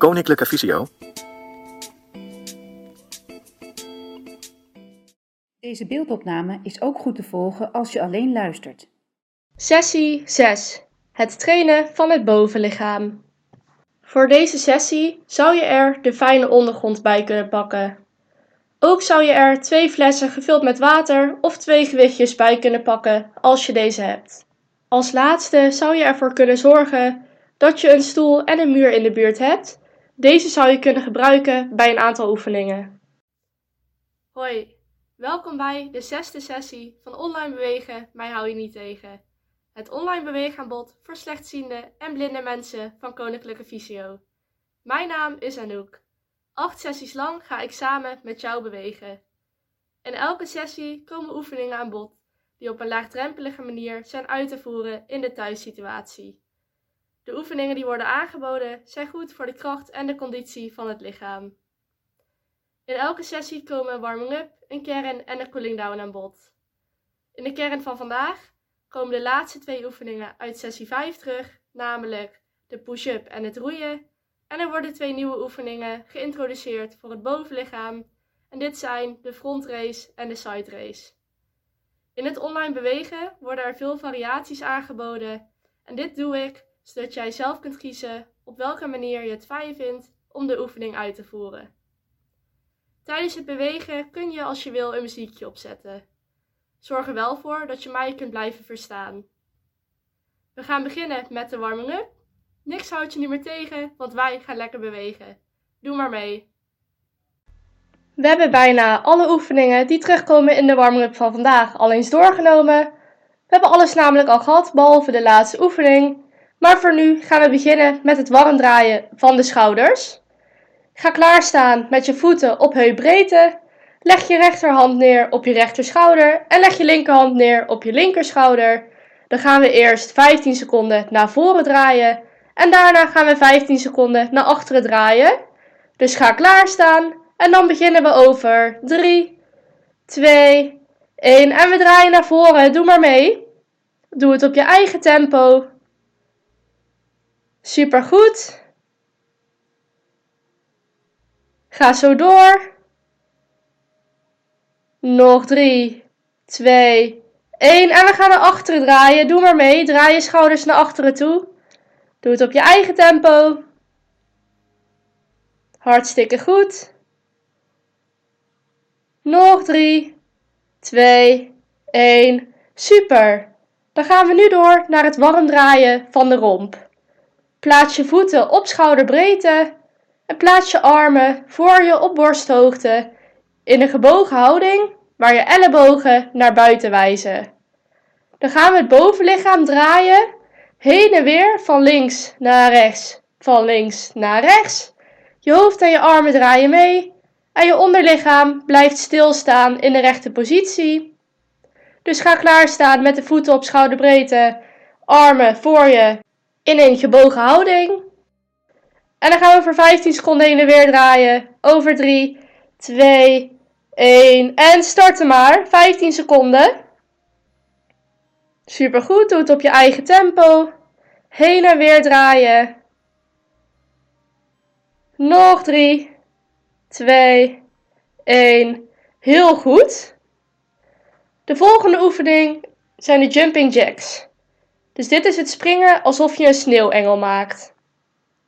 Koninklijke Visio. Deze beeldopname is ook goed te volgen als je alleen luistert. Sessie 6. Het trainen van het bovenlichaam. Voor deze sessie zou je er de fijne ondergrond bij kunnen pakken. Ook zou je er twee flessen gevuld met water of twee gewichtjes bij kunnen pakken als je deze hebt. Als laatste zou je ervoor kunnen zorgen dat je een stoel en een muur in de buurt hebt. Deze zou je kunnen gebruiken bij een aantal oefeningen. Hoi, welkom bij de zesde sessie van Online Bewegen, mij hou je niet tegen. Het online beweegaanbod voor slechtziende en blinde mensen van Koninklijke Visio. Mijn naam is Anouk. Acht sessies lang ga ik samen met jou bewegen. In elke sessie komen oefeningen aan bod die op een laagdrempelige manier zijn uit te voeren in de thuissituatie. De oefeningen die worden aangeboden zijn goed voor de kracht en de conditie van het lichaam. In elke sessie komen een warming-up, een kern en een cooling down aan bod. In de kern van vandaag komen de laatste twee oefeningen uit sessie 5 terug, namelijk de push-up en het roeien. En er worden twee nieuwe oefeningen geïntroduceerd voor het bovenlichaam. En dit zijn de front race en de side race. In het online bewegen worden er veel variaties aangeboden. En dit doe ik zodat jij zelf kunt kiezen op welke manier je het fijn vindt om de oefening uit te voeren. Tijdens het bewegen kun je als je wil een muziekje opzetten. Zorg er wel voor dat je mij kunt blijven verstaan. We gaan beginnen met de warming-up. Niks houdt je nu meer tegen, want wij gaan lekker bewegen. Doe maar mee. We hebben bijna alle oefeningen die terugkomen in de warming-up van vandaag al eens doorgenomen. We hebben alles namelijk al gehad, behalve de laatste oefening. Maar voor nu gaan we beginnen met het warm draaien van de schouders. Ga klaarstaan met je voeten op heupbreedte. Leg je rechterhand neer op je rechterschouder en leg je linkerhand neer op je linkerschouder. Dan gaan we eerst 15 seconden naar voren draaien en daarna gaan we 15 seconden naar achteren draaien. Dus ga klaarstaan en dan beginnen we over 3, 2, 1 en we draaien naar voren. Doe maar mee. Doe het op je eigen tempo. Supergoed. Ga zo door. Nog 3, 2, 1 en we gaan naar achteren draaien. Doe maar mee. Draai je schouders naar achteren toe. Doe het op je eigen tempo. Hartstikke goed. Nog 3, 2, 1. Super. Dan gaan we nu door naar het warm draaien van de romp. Plaats je voeten op schouderbreedte en plaats je armen voor je op borsthoogte in een gebogen houding waar je ellebogen naar buiten wijzen. Dan gaan we het bovenlichaam draaien, heen en weer van links naar rechts, van links naar rechts. Je hoofd en je armen draaien mee en je onderlichaam blijft stilstaan in de rechte positie. Dus ga klaarstaan met de voeten op schouderbreedte, armen voor je in een gebogen houding. En dan gaan we voor 15 seconden heen en weer draaien. Over 3, 2, 1 en starten maar. 15 seconden. Supergoed, doe het op je eigen tempo. Heen en weer draaien. Nog 3, 2, 1. Heel goed. De volgende oefening zijn de jumping jacks. Dus dit is het springen alsof je een sneeuwengel maakt.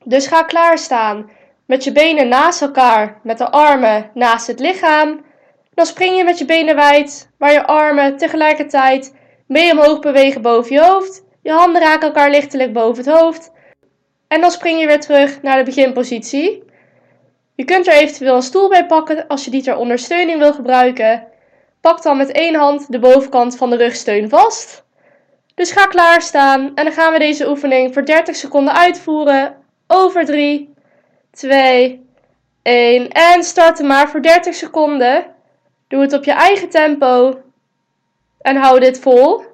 Dus ga klaarstaan met je benen naast elkaar, met de armen naast het lichaam. Dan spring je met je benen wijd, waar je armen tegelijkertijd mee omhoog bewegen boven je hoofd. Je handen raken elkaar lichtelijk boven het hoofd. En dan spring je weer terug naar de beginpositie. Je kunt er eventueel een stoel bij pakken als je die ter ondersteuning wil gebruiken. Pak dan met één hand de bovenkant van de rugsteun vast. Dus ga klaarstaan en dan gaan we deze oefening voor 30 seconden uitvoeren. Over 3, 2, 1 en starten maar voor 30 seconden. Doe het op je eigen tempo en hou dit vol.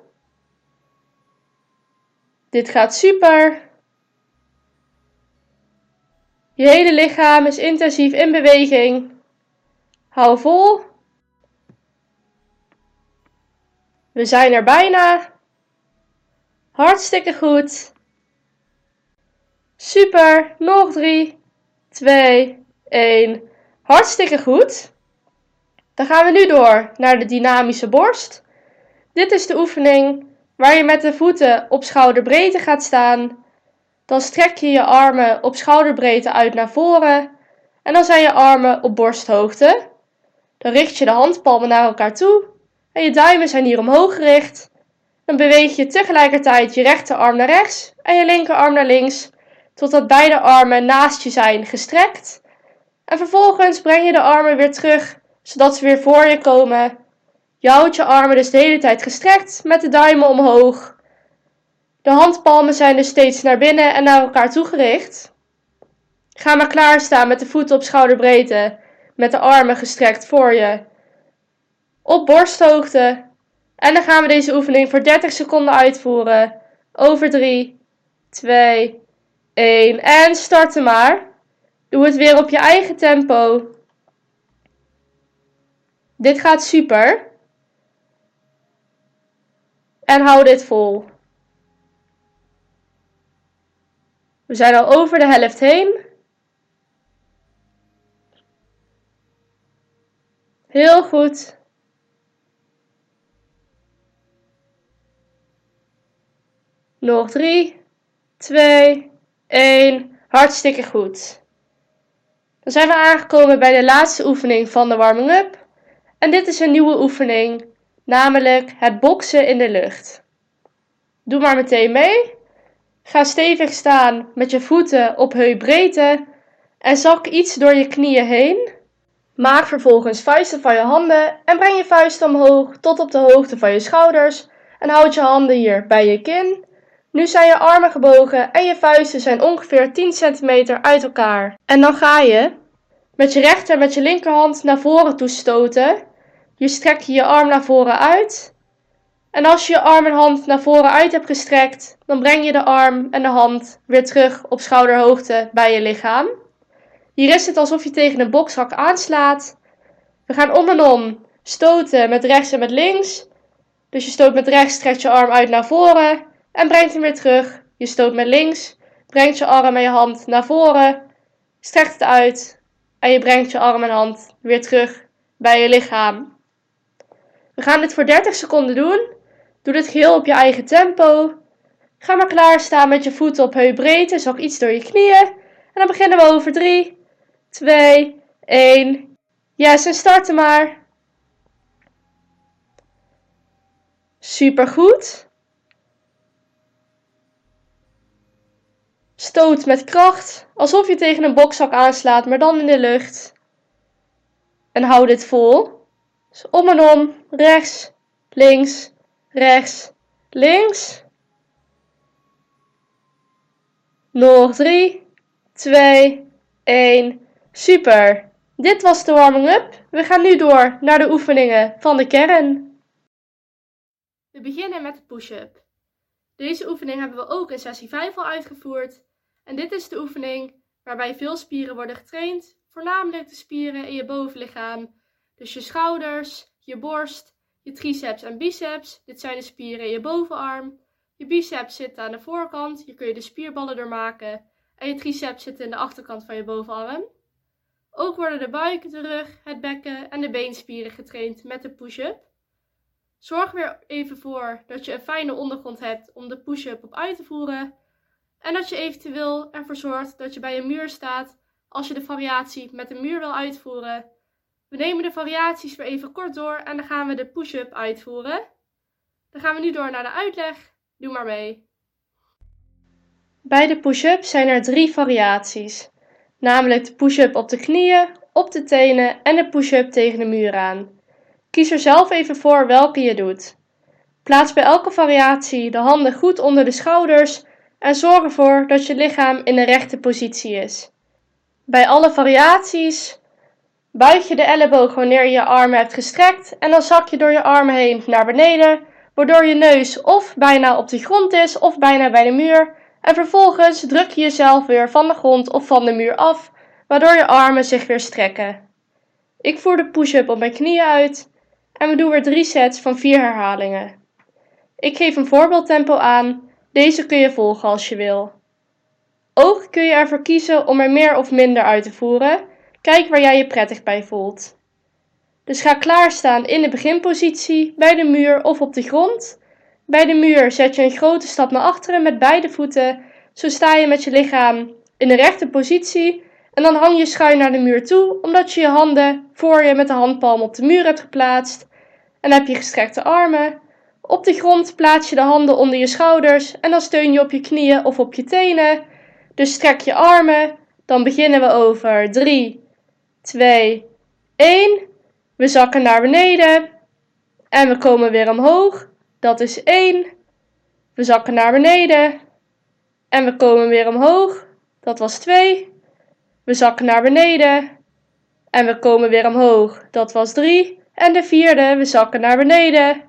Dit gaat super. Je hele lichaam is intensief in beweging. Hou vol. We zijn er bijna. Hartstikke goed. Super. Nog 3, 2, 1. Hartstikke goed. Dan gaan we nu door naar de dynamische borst. Dit is de oefening waar je met de voeten op schouderbreedte gaat staan. Dan strek je je armen op schouderbreedte uit naar voren en dan zijn je armen op borsthoogte. Dan richt je de handpalmen naar elkaar toe en je duimen zijn hier omhoog gericht. Dan beweeg je tegelijkertijd je rechterarm naar rechts en je linkerarm naar links, totdat beide armen naast je zijn gestrekt. En vervolgens breng je de armen weer terug, zodat ze weer voor je komen. Je houdt je armen dus de hele tijd gestrekt met de duimen omhoog. De handpalmen zijn dus steeds naar binnen en naar elkaar toe gericht. Ga maar klaarstaan met de voeten op schouderbreedte, met de armen gestrekt voor je. Op borsthoogte. En dan gaan we deze oefening voor 30 seconden uitvoeren. Over 3, 2, 1 en starten maar. Doe het weer op je eigen tempo. Dit gaat super. En hou dit vol. We zijn al over de helft heen. Heel goed. Nog drie, twee, één. Hartstikke goed. Dan zijn we aangekomen bij de laatste oefening van de warming-up. En dit is een nieuwe oefening, namelijk het boksen in de lucht. Doe maar meteen mee. Ga stevig staan met je voeten op heupbreedte en zak iets door je knieën heen. Maak vervolgens vuisten van je handen en breng je vuisten omhoog tot op de hoogte van je schouders en houd je handen hier bij je kin. Nu zijn je armen gebogen en je vuisten zijn ongeveer 10 cm uit elkaar. En dan ga je met je rechter en met je linkerhand naar voren toe stoten. Je strekt je arm naar voren uit. En als je je arm en hand naar voren uit hebt gestrekt, dan breng je de arm en de hand weer terug op schouderhoogte bij je lichaam. Hier is het alsof je tegen een bokshak aanslaat. We gaan om en om stoten met rechts en met links. Dus je stoot met rechts, strekt je arm uit naar voren en brengt hem weer terug. Je stoot met links, brengt je arm en je hand naar voren, strekt het uit en je brengt je arm en hand weer terug bij je lichaam. We gaan dit voor 30 seconden doen. Doe dit geheel op je eigen tempo. Ga maar klaarstaan met je voeten op heupbreedte, zak iets door je knieën. En dan beginnen we over 3, 2, 1. Yes, en starten maar. Supergoed. Stoot met kracht, alsof je tegen een bokzak aanslaat, maar dan in de lucht. En hou dit vol. Dus om en om, rechts, links, rechts, links. Nog 3, 2, 1. Super! Dit was de warming-up. We gaan nu door naar de oefeningen van de kern. We beginnen met de push-up. Deze oefening hebben we ook in sessie 5 al uitgevoerd. En dit is de oefening waarbij veel spieren worden getraind, voornamelijk de spieren in je bovenlichaam. Dus je schouders, je borst, je triceps en biceps. Dit zijn de spieren in je bovenarm. Je biceps zit aan de voorkant, hier kun je de spierballen door maken. En je triceps zit in de achterkant van je bovenarm. Ook worden de buik, de rug, het bekken en de beenspieren getraind met de push-up. Zorg weer even voor dat je een fijne ondergrond hebt om de push-up op uit te voeren. En dat je eventueel ervoor zorgt dat je bij een muur staat als je de variatie met de muur wil uitvoeren. We nemen de variaties weer even kort door en dan gaan we de push-up uitvoeren. Dan gaan we nu door naar de uitleg. Doe maar mee. Bij de push-up zijn er drie variaties namelijk de push-up op de knieën, op de tenen en de push-up tegen de muur aan. Kies er zelf even voor welke je doet. Plaats bij elke variatie de handen goed onder de schouders en zorg ervoor dat je lichaam in de rechte positie is. Bij alle variaties buig je de elleboog wanneer je je armen hebt gestrekt en dan zak je door je armen heen naar beneden, waardoor je neus of bijna op de grond is of bijna bij de muur en vervolgens druk je jezelf weer van de grond of van de muur af, waardoor je armen zich weer strekken. Ik voer de push-up op mijn knieën uit en we doen weer drie sets van vier herhalingen. Ik geef een voorbeeldtempo aan, deze kun je volgen als je wil. Ook kun je ervoor kiezen om er meer of minder uit te voeren. Kijk waar jij je prettig bij voelt. Dus ga klaarstaan in de beginpositie, bij de muur of op de grond. Bij de muur zet je een grote stap naar achteren met beide voeten. Zo sta je met je lichaam in de rechte positie en dan hang je schuin naar de muur toe, omdat je je handen voor je met de handpalm op de muur hebt geplaatst. En heb je gestrekte armen. Op de grond plaats je de handen onder je schouders en dan steun je op je knieën of op je tenen. Dus strek je armen. Dan beginnen we over 3, 2, 1. We zakken naar beneden. En we komen weer omhoog. Dat is 1. We zakken naar beneden. En we komen weer omhoog. Dat was 2. We zakken naar beneden. En we komen weer omhoog. Dat was 3. En de vierde, we zakken naar beneden.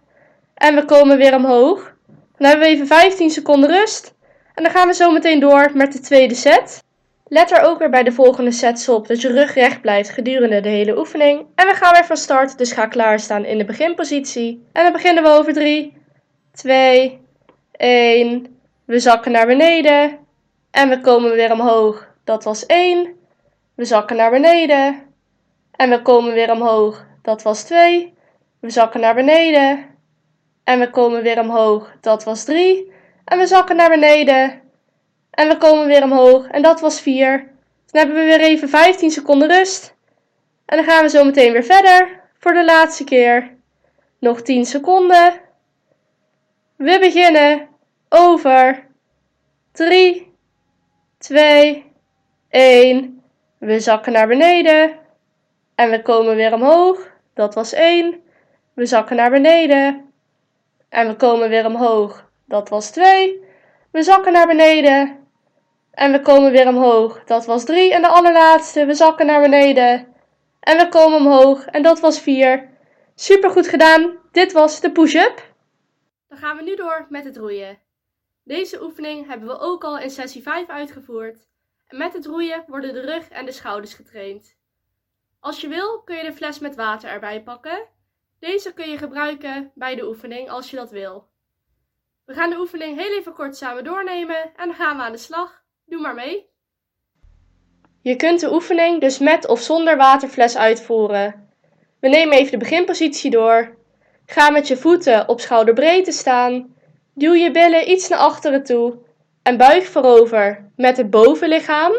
En we komen weer omhoog. Dan hebben we even 15 seconden rust. En dan gaan we zo meteen door met de tweede set. Let er ook weer bij de volgende sets op dat je rug recht blijft gedurende de hele oefening. En we gaan weer van start, dus ga klaarstaan in de beginpositie. En dan beginnen we over 3, 2, 1. We zakken naar beneden. En we komen weer omhoog. Dat was 1. We zakken naar beneden. En we komen weer omhoog. Dat was 2. We zakken naar beneden. En we komen weer omhoog. Dat was 3. En we zakken naar beneden. En we komen weer omhoog. En dat was 4. Dan hebben we weer even 15 seconden rust. En dan gaan we zo meteen weer verder. Voor de laatste keer. Nog 10 seconden. We beginnen over 3, 2, 1. We zakken naar beneden. En we komen weer omhoog. Dat was 1. We zakken naar beneden. En we komen weer omhoog. Dat was 2. We zakken naar beneden. En we komen weer omhoog. Dat was 3. En de allerlaatste. We zakken naar beneden. En we komen omhoog. En dat was 4. Super goed gedaan. Dit was de push-up. Dan gaan we nu door met het roeien. Deze oefening hebben we ook al in sessie 5 uitgevoerd. En met het roeien worden de rug en de schouders getraind. Als je wil kun je de fles met water erbij pakken. Deze kun je gebruiken bij de oefening als je dat wil. We gaan de oefening heel even kort samen doornemen en dan gaan we aan de slag. Doe maar mee. Je kunt de oefening dus met of zonder waterfles uitvoeren. We nemen even de beginpositie door. Ga met je voeten op schouderbreedte staan. Duw je billen iets naar achteren toe en buig voorover met het bovenlichaam.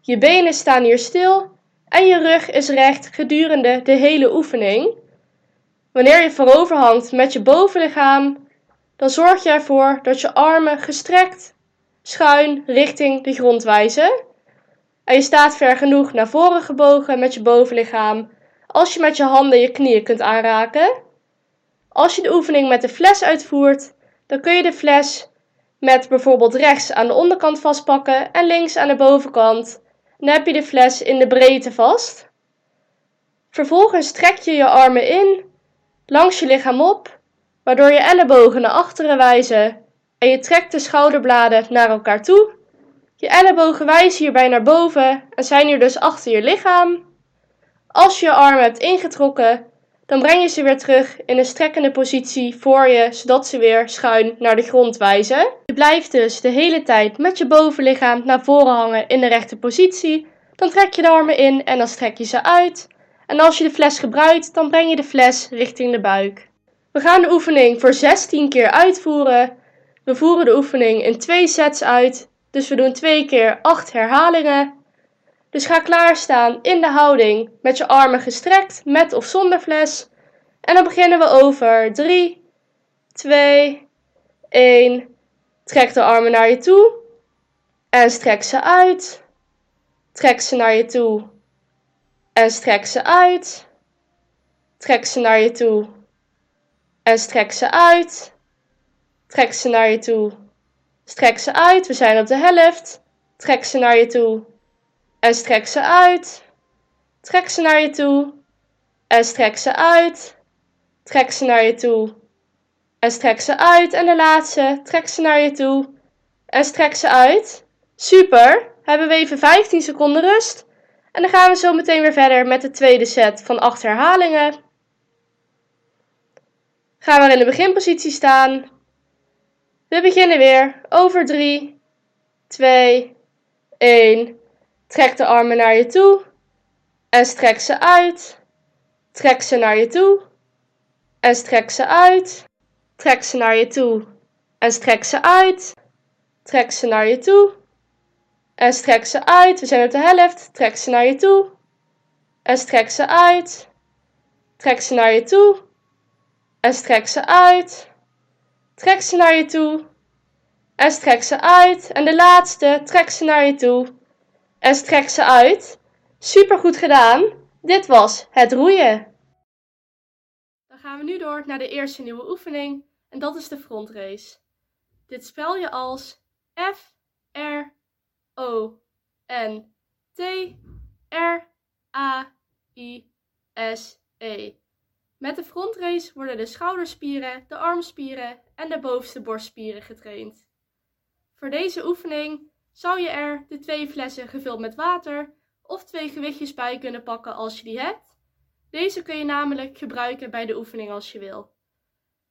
Je benen staan hier stil en je rug is recht gedurende de hele oefening. Wanneer je voorover hangt met je bovenlichaam, dan zorg je ervoor dat je armen gestrekt, schuin richting de grond wijzen. En je staat ver genoeg naar voren gebogen met je bovenlichaam, als je met je handen je knieën kunt aanraken. Als je de oefening met de fles uitvoert, dan kun je de fles met bijvoorbeeld rechts aan de onderkant vastpakken en links aan de bovenkant. Dan heb je de fles in de breedte vast. Vervolgens trek je je armen in, langs je lichaam op, waardoor je ellebogen naar achteren wijzen en je trekt de schouderbladen naar elkaar toe. Je ellebogen wijzen hierbij naar boven en zijn hier dus achter je lichaam. Als je je armen hebt ingetrokken, dan breng je ze weer terug in een strekkende positie voor je, zodat ze weer schuin naar de grond wijzen. Je blijft dus de hele tijd met je bovenlichaam naar voren hangen in de rechte positie. Dan trek je de armen in en dan strek je ze uit. En als je de fles gebruikt, dan breng je de fles richting de buik. We gaan de oefening voor 16 keer uitvoeren. We voeren de oefening in twee sets uit, dus we doen twee keer 8 herhalingen. Dus ga klaarstaan in de houding met je armen gestrekt, met of zonder fles. En dan beginnen we over 3, 2, 1. Trek de armen naar je toe en strek ze uit. Trek ze naar je toe en strek ze uit. Trek ze naar je toe en strek ze uit. Trek ze naar je toe. Strek ze uit. We zijn op de helft. Trek ze naar je toe en strek ze uit. Trek ze naar je toe en strek ze uit. Trek ze naar je toe en strek ze uit. En de laatste, trek ze naar je toe en strek ze uit. Super, hebben we even 15 seconden rust. En dan gaan we zo meteen weer verder met de tweede set van 8 herhalingen. Gaan we in de beginpositie staan. We beginnen weer over 3, 2, 1. Trek de armen naar je toe en strek ze uit. Trek ze naar je toe en strek ze uit. Trek ze naar je toe en strek ze uit. Trek ze naar je toe en strek ze uit. We zijn op de helft. Trek ze naar je toe en strek ze uit. Trek ze naar je toe en strek ze uit. Trek ze naar je toe en strek ze uit. En de laatste, trek ze naar je toe en strek ze uit. Super goed gedaan. Dit was het roeien. Dan gaan we nu door naar de eerste nieuwe oefening en dat is de frontrace. Dit spel je als F, R, O, N, T, R, A, I, S, E. Met de frontrace worden de schouderspieren, de armspieren en de bovenste borstspieren getraind. Voor deze oefening zou je er de twee flessen gevuld met water of twee gewichtjes bij kunnen pakken als je die hebt. Deze kun je namelijk gebruiken bij de oefening als je wil.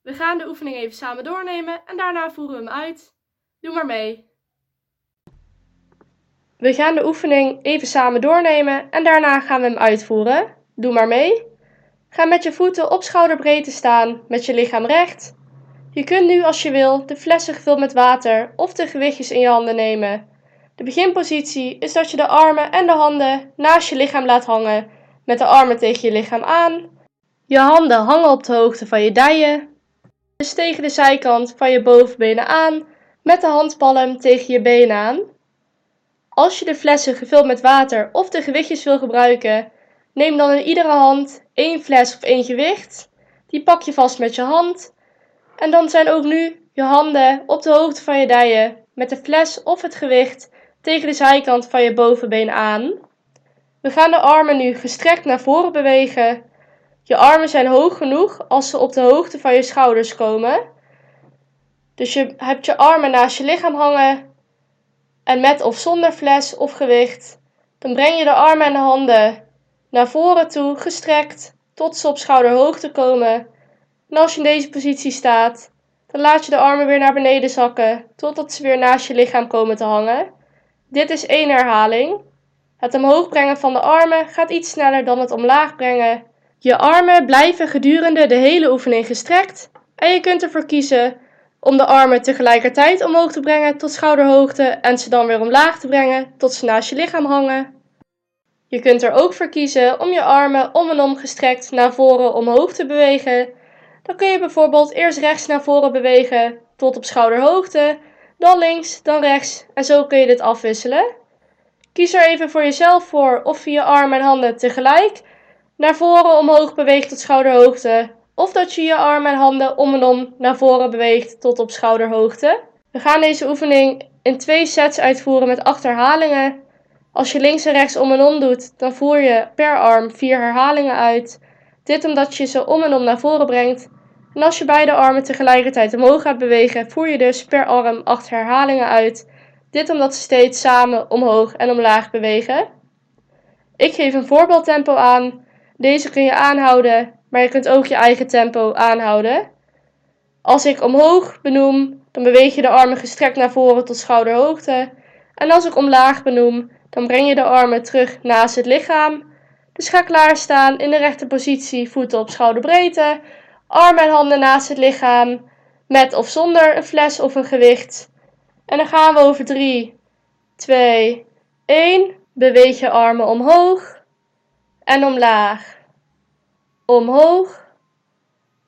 We gaan de oefening even samen doornemen en daarna voeren we hem uit. Doe maar mee. We gaan de oefening even samen doornemen en daarna gaan we hem uitvoeren. Doe maar mee. Ga met je voeten op schouderbreedte staan, met je lichaam recht. Je kunt nu als je wil de flessen gevuld met water of de gewichtjes in je handen nemen. De beginpositie is dat je de armen en de handen naast je lichaam laat hangen, met de armen tegen je lichaam aan. Je handen hangen op de hoogte van je dijen, dus tegen de zijkant van je bovenbenen aan, met de handpalm tegen je benen aan. Als je de flessen gevuld met water of de gewichtjes wil gebruiken, neem dan in iedere hand één fles of één gewicht. Die pak je vast met je hand. En dan zijn ook nu je handen op de hoogte van je dijen met de fles of het gewicht tegen de zijkant van je bovenbeen aan. We gaan de armen nu gestrekt naar voren bewegen. Je armen zijn hoog genoeg als ze op de hoogte van je schouders komen. Dus je hebt je armen naast je lichaam hangen en met of zonder fles of gewicht. Dan breng je de armen en de handen naar voren toe gestrekt tot ze op schouderhoogte komen. En als je in deze positie staat, dan laat je de armen weer naar beneden zakken totdat ze weer naast je lichaam komen te hangen. Dit is één herhaling. Het omhoog brengen van de armen gaat iets sneller dan het omlaag brengen. Je armen blijven gedurende de hele oefening gestrekt en je kunt ervoor kiezen om de armen tegelijkertijd omhoog te brengen tot schouderhoogte en ze dan weer omlaag te brengen tot ze naast je lichaam hangen. Je kunt er ook voor kiezen om je armen om en om gestrekt naar voren omhoog te bewegen. Dan kun je bijvoorbeeld eerst rechts naar voren bewegen tot op schouderhoogte, dan links, dan rechts en zo kun je dit afwisselen. Kies er even voor jezelf voor of je je armen en handen tegelijk naar voren omhoog beweegt tot schouderhoogte of dat je je armen en handen om en om naar voren beweegt tot op schouderhoogte. We gaan deze oefening in twee sets uitvoeren met acht herhalingen. Als je links en rechts om en om doet, dan voer je per arm vier herhalingen uit. Dit omdat je ze om en om naar voren brengt. En als je beide armen tegelijkertijd omhoog gaat bewegen, voer je dus per arm acht herhalingen uit. Dit omdat ze steeds samen omhoog en omlaag bewegen. Ik geef een voorbeeldtempo aan. Deze kun je aanhouden maar je kunt ook je eigen tempo aanhouden. Als ik omhoog benoem, dan beweeg je de armen gestrekt naar voren tot schouderhoogte. En als ik omlaag benoem, dan breng je de armen terug naast het lichaam. Dus ga klaarstaan in de rechte positie, voeten op schouderbreedte, armen en handen naast het lichaam, met of zonder een fles of een gewicht. En dan gaan we over 3, 2, 1. Beweeg je armen omhoog en omlaag omhoog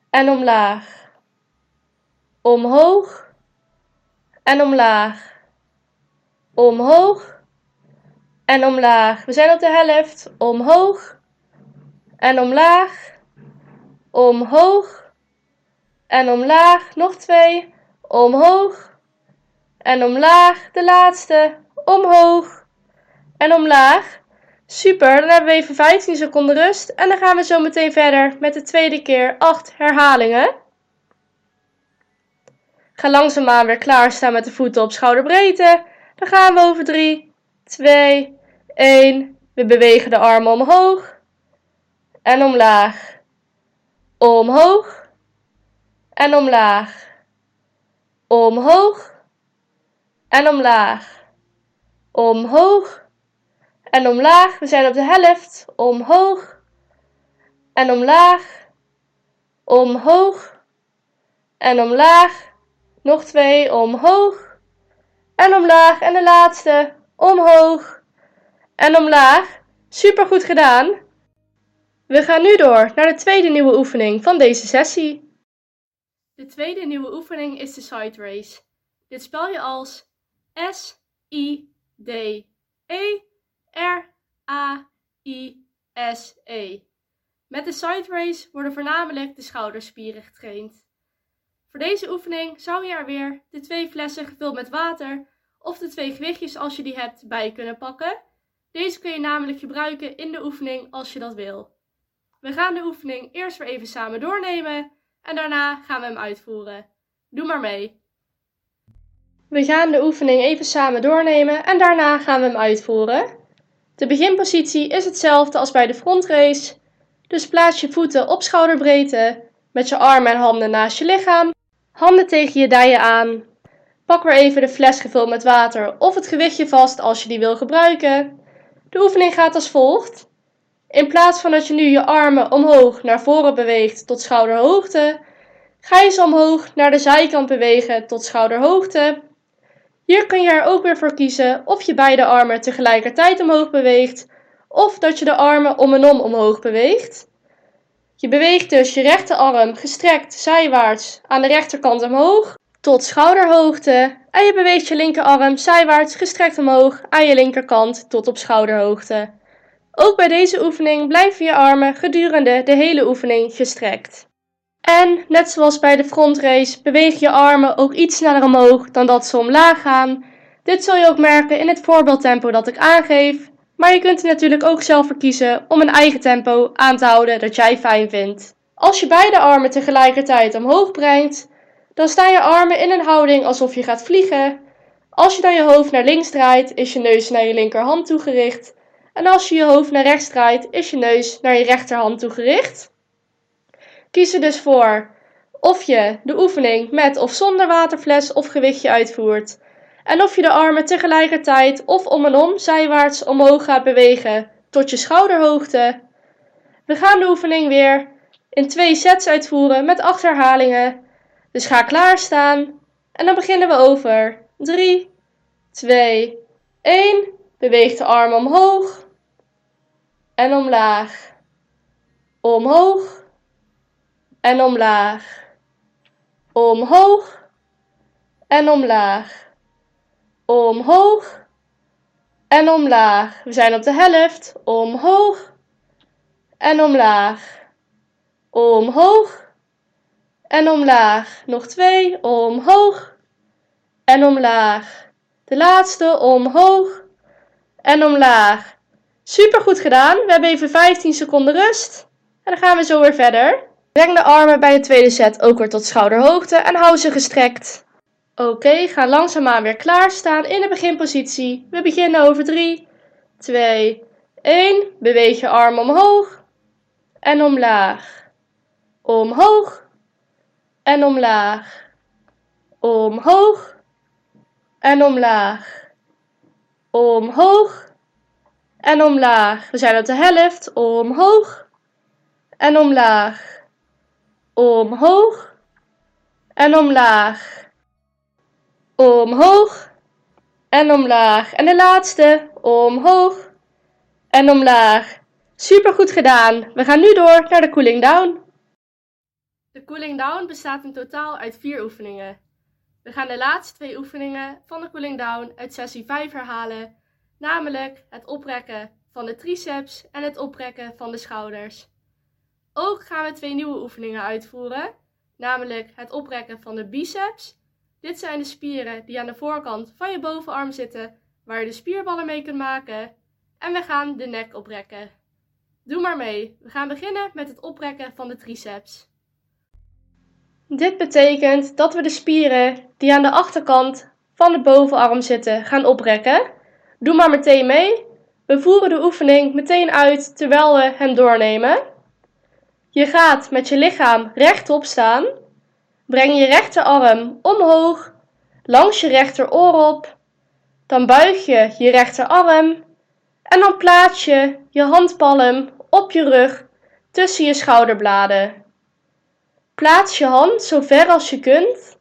en omlaag, omhoog en omlaag, omhoog en omlaag. We zijn op de helft, omhoog en omlaag, omhoog en omlaag. Nog twee, omhoog en omlaag. De laatste, omhoog en omlaag. Super, dan hebben we even 15 seconden rust en dan gaan we zo meteen verder met de tweede keer 8 herhalingen. Ga langzaamaan weer klaarstaan met de voeten op schouderbreedte. Dan gaan we over 3, 2, 1. We bewegen de armen omhoog en omlaag. Omhoog en omlaag. Omhoog en omlaag. omhoog en omlaag. We zijn op de helft, omhoog en omlaag, omhoog en omlaag. Nog twee, omhoog en omlaag. En de laatste, omhoog en omlaag. Super goed gedaan. We gaan nu door naar de tweede nieuwe oefening van deze sessie. De tweede nieuwe oefening is de side race. Dit spel je als S I D E R A I S E. Met de side race worden voornamelijk de schouderspieren getraind. Voor deze oefening zou je er weer de twee flessen gevuld met water of de twee gewichtjes als je die hebt bij kunnen pakken. Deze kun je namelijk gebruiken in de oefening als je dat wil. We gaan de oefening eerst weer even samen doornemen en daarna gaan we hem uitvoeren. Doe maar mee. We gaan de oefening even samen doornemen en daarna gaan we hem uitvoeren. De beginpositie is hetzelfde als bij de frontrace, dus plaats je voeten op schouderbreedte met je armen en handen naast je lichaam, handen tegen je dijen aan. Pak weer even de fles gevuld met water of het gewichtje vast als je die wil gebruiken. De oefening gaat als volgt. In plaats van dat je nu je armen omhoog naar voren beweegt tot schouderhoogte, ga je ze omhoog naar de zijkant bewegen tot schouderhoogte. Hier kun je er ook weer voor kiezen of je beide armen tegelijkertijd omhoog beweegt of dat je de armen om en om omhoog beweegt. Je beweegt dus je rechterarm gestrekt zijwaarts aan de rechterkant omhoog tot schouderhoogte en je beweegt je linkerarm zijwaarts gestrekt omhoog aan je linkerkant tot op schouderhoogte. Ook bij deze oefening blijven je armen gedurende de hele oefening gestrekt. En net zoals bij de frontrace beweeg je armen ook iets sneller omhoog dan dat ze omlaag gaan. Dit zul je ook merken in het voorbeeldtempo dat ik aangeef. Maar je kunt er natuurlijk ook zelf voor kiezen om een eigen tempo aan te houden dat jij fijn vindt. Als je beide armen tegelijkertijd omhoog brengt, dan staan je armen in een houding alsof je gaat vliegen. Als je dan je hoofd naar links draait, is je neus naar je linkerhand toegericht. En als je je hoofd naar rechts draait, is je neus naar je rechterhand toegericht. Kies er dus voor of je de oefening met of zonder waterfles of gewichtje uitvoert. En of je de armen tegelijkertijd of om en om zijwaarts omhoog gaat bewegen tot je schouderhoogte. We gaan de oefening weer in twee sets uitvoeren met acht herhalingen. Dus ga klaarstaan en dan beginnen we over 3, 2, 1. Beweeg de armen omhoog en omlaag. Omhoog en omlaag. Omhoog en omlaag. Omhoog en omlaag. We zijn op de helft. Omhoog en omlaag. Omhoog en omlaag. Nog twee. Omhoog en omlaag. De laatste. Omhoog en omlaag. Super goed gedaan. We hebben even 15 seconden rust. En dan gaan we zo weer verder. Breng de armen bij de tweede set ook weer tot schouderhoogte en hou ze gestrekt. Oké, ga langzaamaan weer klaarstaan in de beginpositie. We beginnen over 3, 2, 1. Beweeg je arm omhoog en omlaag. Omhoog en omlaag. Omhoog en omlaag. Omhoog en omlaag. We zijn op de helft. Omhoog en omlaag omhoog en omlaag. Omhoog en omlaag. En de laatste, omhoog en omlaag. Super goed gedaan. We gaan nu door naar de cooling down. De cooling down bestaat in totaal uit vier oefeningen. We gaan de laatste twee oefeningen van de cooling down uit sessie 5 herhalen, namelijk het oprekken van de triceps en het oprekken van de schouders. Ook gaan we twee nieuwe oefeningen uitvoeren, namelijk het oprekken van de biceps. Dit zijn de spieren die aan de voorkant van je bovenarm zitten, waar je de spierballen mee kunt maken. En we gaan de nek oprekken. Doe maar mee. We gaan beginnen met het oprekken van de triceps. Dit betekent dat we de spieren die aan de achterkant van de bovenarm zitten gaan oprekken. Doe maar meteen mee. We voeren de oefening meteen uit terwijl we hem doornemen. Je gaat met je lichaam rechtop staan. Breng je rechterarm omhoog, langs je rechteroor op. Dan buig je je rechterarm en dan plaats je je handpalm op je rug tussen je schouderbladen. Plaats je hand zo ver als je kunt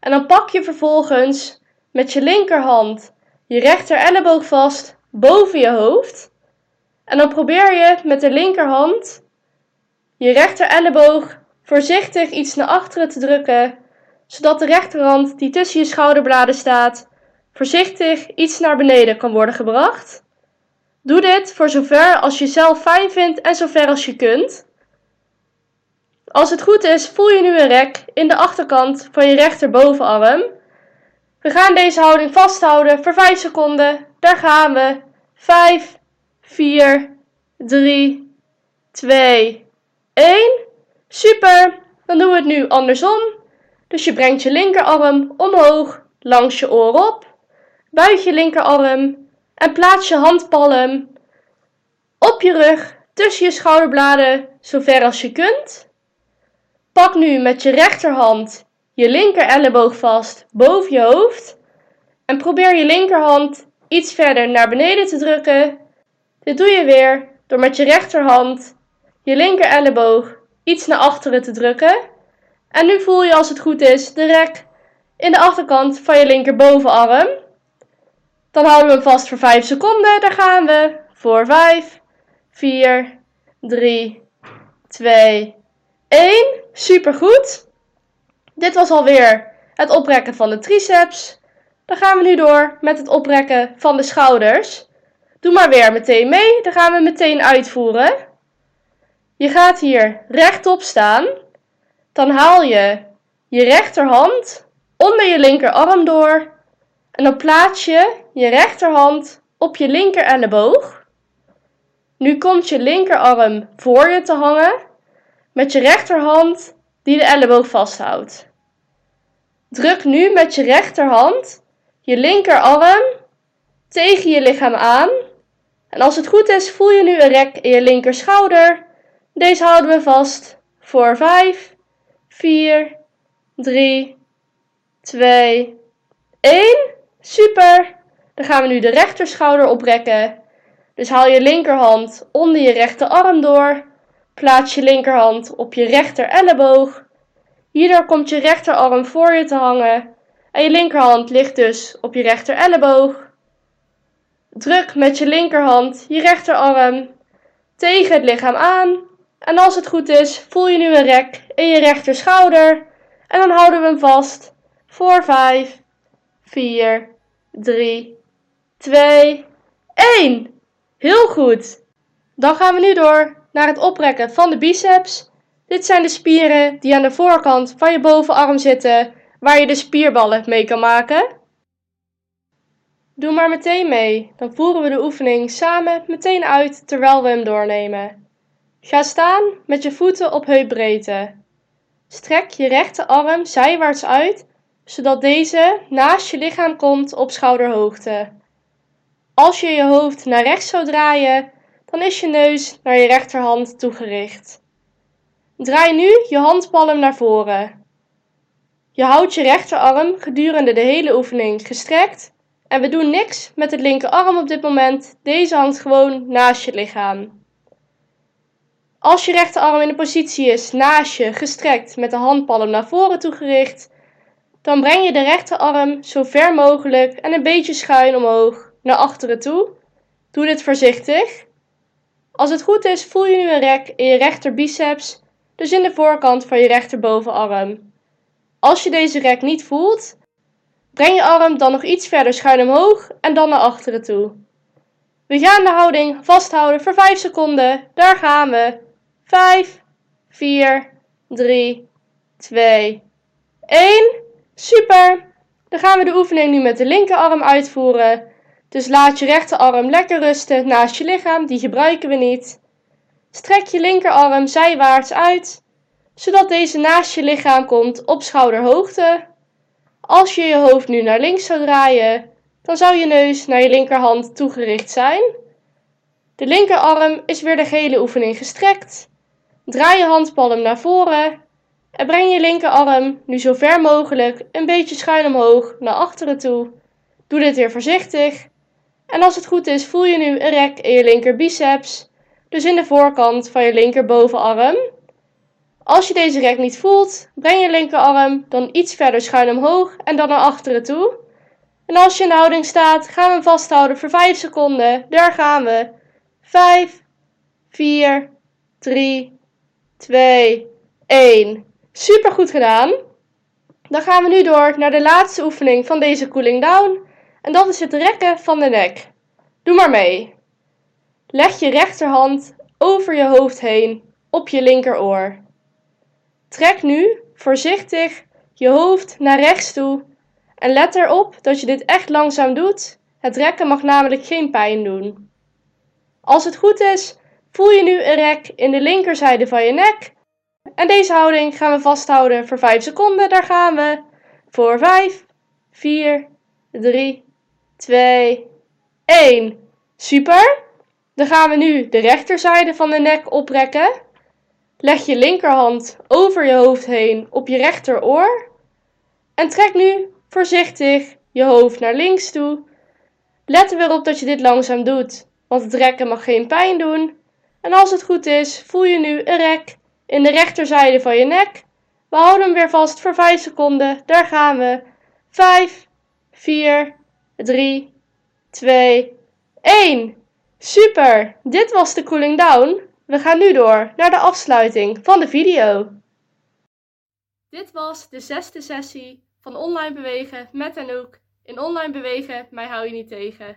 en dan pak je vervolgens met je linkerhand je rechter elleboog vast boven je hoofd. En dan probeer je met de linkerhand je rechter elleboog voorzichtig iets naar achteren te drukken, zodat de rechterhand die tussen je schouderbladen staat, voorzichtig iets naar beneden kan worden gebracht. Doe dit voor zover als je zelf fijn vindt en zover als je kunt. Als het goed is, voel je nu een rek in de achterkant van je rechterbovenarm. We gaan deze houding vasthouden voor 5 seconden. Daar gaan we. 5, 4, 3, 2, 1. Super. Dan doen we het nu andersom. Dus je brengt je linkerarm omhoog langs je oor op. Buig je linkerarm en plaats je handpalm op je rug tussen je schouderbladen zo ver als je kunt. Pak nu met je rechterhand je linker elleboog vast boven je hoofd en probeer je linkerhand iets verder naar beneden te drukken. Dit doe je weer door met je rechterhand je linker elleboog iets naar achteren te drukken. En nu voel je als het goed is de rek in de achterkant van je linkerbovenarm. Dan houden we hem vast voor 5 seconden. Daar gaan we. Voor 5, 4, 3, 2, 1. Supergoed. Dit was alweer het oprekken van de triceps. Dan gaan we nu door met het oprekken van de schouders. Doe maar weer meteen mee. Dan gaan we meteen uitvoeren. Je gaat hier rechtop staan. Dan haal je je rechterhand onder je linkerarm door. En dan plaats je je rechterhand op je linker elleboog. Nu komt je linkerarm voor je te hangen met je rechterhand die de elleboog vasthoudt. Druk nu met je rechterhand je linkerarm tegen je lichaam aan. En als het goed is, voel je nu een rek in je linkerschouder. Deze houden we vast voor 5, 4, 3, 2, 1. Super! Dan gaan we nu de rechterschouder oprekken. Dus haal je linkerhand onder je rechterarm door. Plaats je linkerhand op je rechter elleboog. Hierdoor komt je rechterarm voor je te hangen. En je linkerhand ligt dus op je rechter elleboog. Druk met je linkerhand je rechterarm tegen het lichaam aan. En als het goed is, voel je nu een rek in je rechterschouder. En dan houden we hem vast voor 5, 4, 3, 2, 1. Heel goed. Dan gaan we nu door naar het oprekken van de biceps. Dit zijn de spieren die aan de voorkant van je bovenarm zitten, waar je de spierballen mee kan maken. Doe maar meteen mee, dan voeren we de oefening samen meteen uit terwijl we hem doornemen. Ga staan met je voeten op heupbreedte. Strek je rechterarm zijwaarts uit zodat deze naast je lichaam komt op schouderhoogte. Als je je hoofd naar rechts zou draaien, dan is je neus naar je rechterhand toegericht. Draai nu je handpalm naar voren. Je houdt je rechterarm gedurende de hele oefening gestrekt en we doen niks met het linkerarm op dit moment. Deze hand gewoon naast je lichaam. Als je rechterarm in de positie is naast je gestrekt met de handpalm naar voren toegericht, dan breng je de rechterarm zo ver mogelijk en een beetje schuin omhoog naar achteren toe. Doe dit voorzichtig. Als het goed is, voel je nu een rek in je rechterbiceps, dus in de voorkant van je rechterbovenarm. Als je deze rek niet voelt, breng je arm dan nog iets verder schuin omhoog en dan naar achteren toe. We gaan de houding vasthouden voor 5 seconden. Daar gaan we. 5, 4, 3, 2, 1. Super! Dan gaan we de oefening nu met de linkerarm uitvoeren. Dus laat je rechterarm lekker rusten naast je lichaam, die gebruiken we niet. Strek je linkerarm zijwaarts uit, zodat deze naast je lichaam komt op schouderhoogte. Als je je hoofd nu naar links zou draaien, dan zou je neus naar je linkerhand toegericht zijn. De linkerarm is weer de gehele oefening gestrekt. Draai je handpalm naar voren en breng je linkerarm nu zo ver mogelijk een beetje schuin omhoog naar achteren toe. Doe dit weer voorzichtig. En als het goed is, voel je nu een rek in je linker biceps, dus in de voorkant van je linkerbovenarm. Als je deze rek niet voelt, breng je linkerarm dan iets verder schuin omhoog en dan naar achteren toe. En als je in de houding staat, gaan we hem vasthouden voor 5 seconden. Daar gaan we. 5, 4, 3, 2, 1. Super goed gedaan. Dan gaan we nu door naar de laatste oefening van deze cooling down. En dat is het rekken van de nek. Doe maar mee. Leg je rechterhand over je hoofd heen op je linkeroor. Trek nu voorzichtig je hoofd naar rechts toe en let erop dat je dit echt langzaam doet. Het rekken mag namelijk geen pijn doen. Als het goed is, voel je nu een rek in de linkerzijde van je nek. En deze houding gaan we vasthouden voor 5 seconden. Daar gaan we. Voor 5, 4, 3, 2, 1. Super. Dan gaan we nu de rechterzijde van de nek oprekken. Leg je linkerhand over je hoofd heen op je rechteroor. En trek nu voorzichtig je hoofd naar links toe. Let er weer op dat je dit langzaam doet, want het rekken mag geen pijn doen. En als het goed is, voel je nu een rek in de rechterzijde van je nek. We houden hem weer vast voor 5 seconden. Daar gaan we. 5, 4, 3, 2, 1. Super! Dit was de cooling down. We gaan nu door naar de afsluiting van de video. Dit was de zesde sessie van online bewegen met Anouk. In online bewegen, mij hou je niet tegen.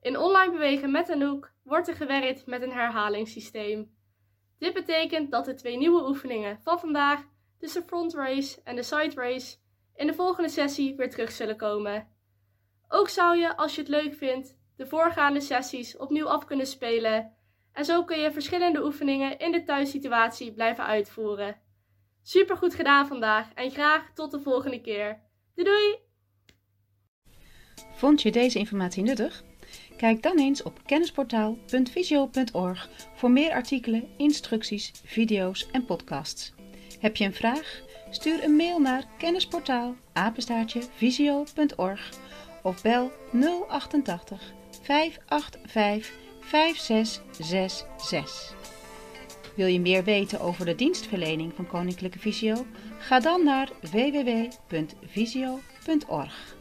In online bewegen met Anouk wordt er gewerkt met een herhalingssysteem. Dit betekent dat de twee nieuwe oefeningen van vandaag, dus de front race en de side race, in de volgende sessie weer terug zullen komen. Ook zou je, als je het leuk vindt, de voorgaande sessies opnieuw af kunnen spelen en zo kun je verschillende oefeningen in de thuissituatie blijven uitvoeren. Super goed gedaan vandaag en graag tot de volgende keer. Doei doei! Vond je deze informatie nuttig? Kijk dan eens op kennisportaal.visio.org voor meer artikelen, instructies, video's en podcasts. Heb je een vraag? Stuur een mail naar kennisportaal visio.org of bel 088 585 5666. Wil je meer weten over de dienstverlening van Koninklijke Visio? Ga dan naar www.visio.org.